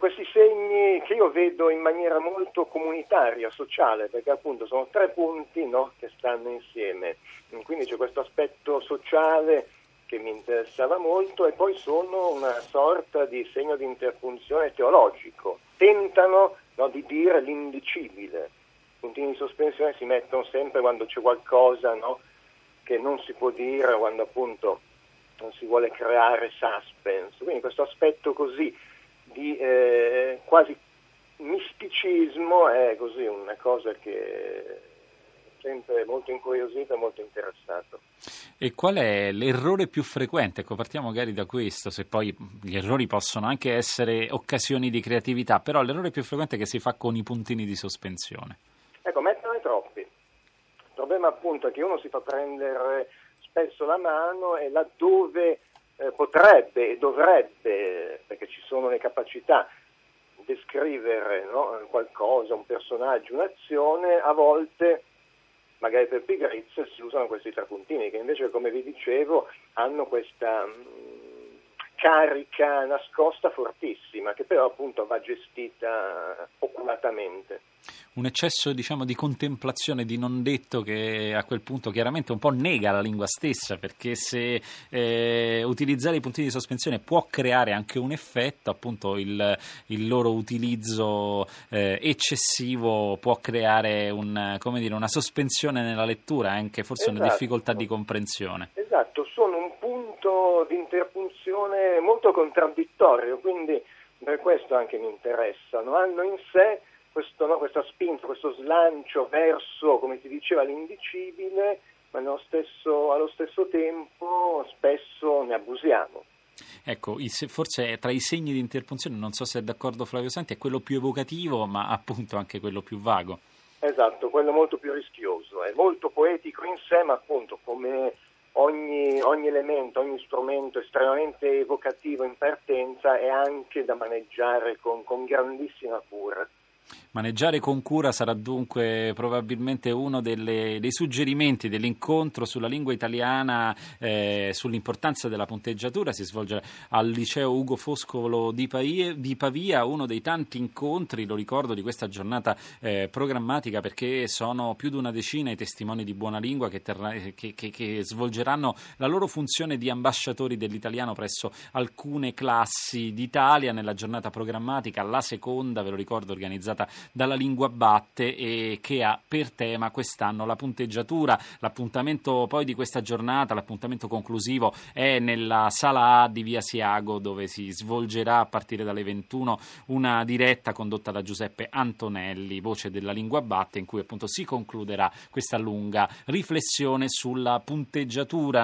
Questi segni che io vedo in maniera molto comunitaria, sociale, perché appunto sono tre punti no, che stanno insieme. Quindi c'è questo aspetto sociale che mi interessava molto e poi sono una sorta di segno di interpunzione teologico. Tentano no, di dire l'indicibile. I puntini di sospensione si mettono sempre quando c'è qualcosa no, che non si può dire, quando appunto non si vuole creare suspense. Quindi questo aspetto così di quasi misticismo è così una cosa che sempre molto incuriosito e molto interessato. E qual è l'errore più frequente? Ecco, partiamo magari da questo, se poi gli errori possono anche essere occasioni di creatività, però l'errore più frequente che si fa con i puntini di sospensione. Ecco, metterne troppi. Il problema appunto è che uno si fa prendere spesso la mano e laddove eh, potrebbe e dovrebbe, perché ci sono le capacità, descrivere no, qualcosa, un personaggio, un'azione, a volte, magari per pigrizia, si usano questi tre puntini che invece, come vi dicevo, hanno questa mm, carica nascosta fortissima, che però appunto va gestita oculatamente un eccesso diciamo, di contemplazione, di non detto che a quel punto chiaramente un po' nega la lingua stessa, perché se eh, utilizzare i puntini di sospensione può creare anche un effetto, appunto il, il loro utilizzo eh, eccessivo può creare un, dire, una sospensione nella lettura, anche forse esatto. una difficoltà di comprensione. Esatto, sono un punto di interpunzione molto contraddittorio, quindi per questo anche mi interessano. Hanno in sé questo, no, questa spinta, questo slancio verso, come si diceva, l'indicibile, ma stesso, allo stesso tempo spesso ne abusiamo. Ecco, forse tra i segni di interpunzione, non so se è d'accordo Flavio Santi, è quello più evocativo, ma appunto anche quello più vago. Esatto, quello molto più rischioso, è molto poetico in sé, ma appunto come ogni, ogni elemento, ogni strumento estremamente evocativo in partenza è anche da maneggiare con, con grandissima cura. Maneggiare con cura sarà dunque probabilmente uno delle, dei suggerimenti dell'incontro sulla lingua italiana, eh, sull'importanza della punteggiatura. Si svolge al liceo Ugo Foscolo di Pavia, uno dei tanti incontri, lo ricordo, di questa giornata eh, programmatica perché sono più di una decina i testimoni di buona lingua che, terra, che, che, che svolgeranno la loro funzione di ambasciatori dell'italiano presso alcune classi d'Italia nella giornata programmatica, la seconda, ve lo ricordo, organizzata organizzata dalla Lingua Batte e che ha per tema quest'anno la punteggiatura. L'appuntamento poi di questa giornata, l'appuntamento conclusivo è nella sala A di Via Siago dove si svolgerà a partire dalle 21 una diretta condotta da Giuseppe Antonelli, voce della Lingua Batte, in cui appunto si concluderà questa lunga riflessione sulla punteggiatura.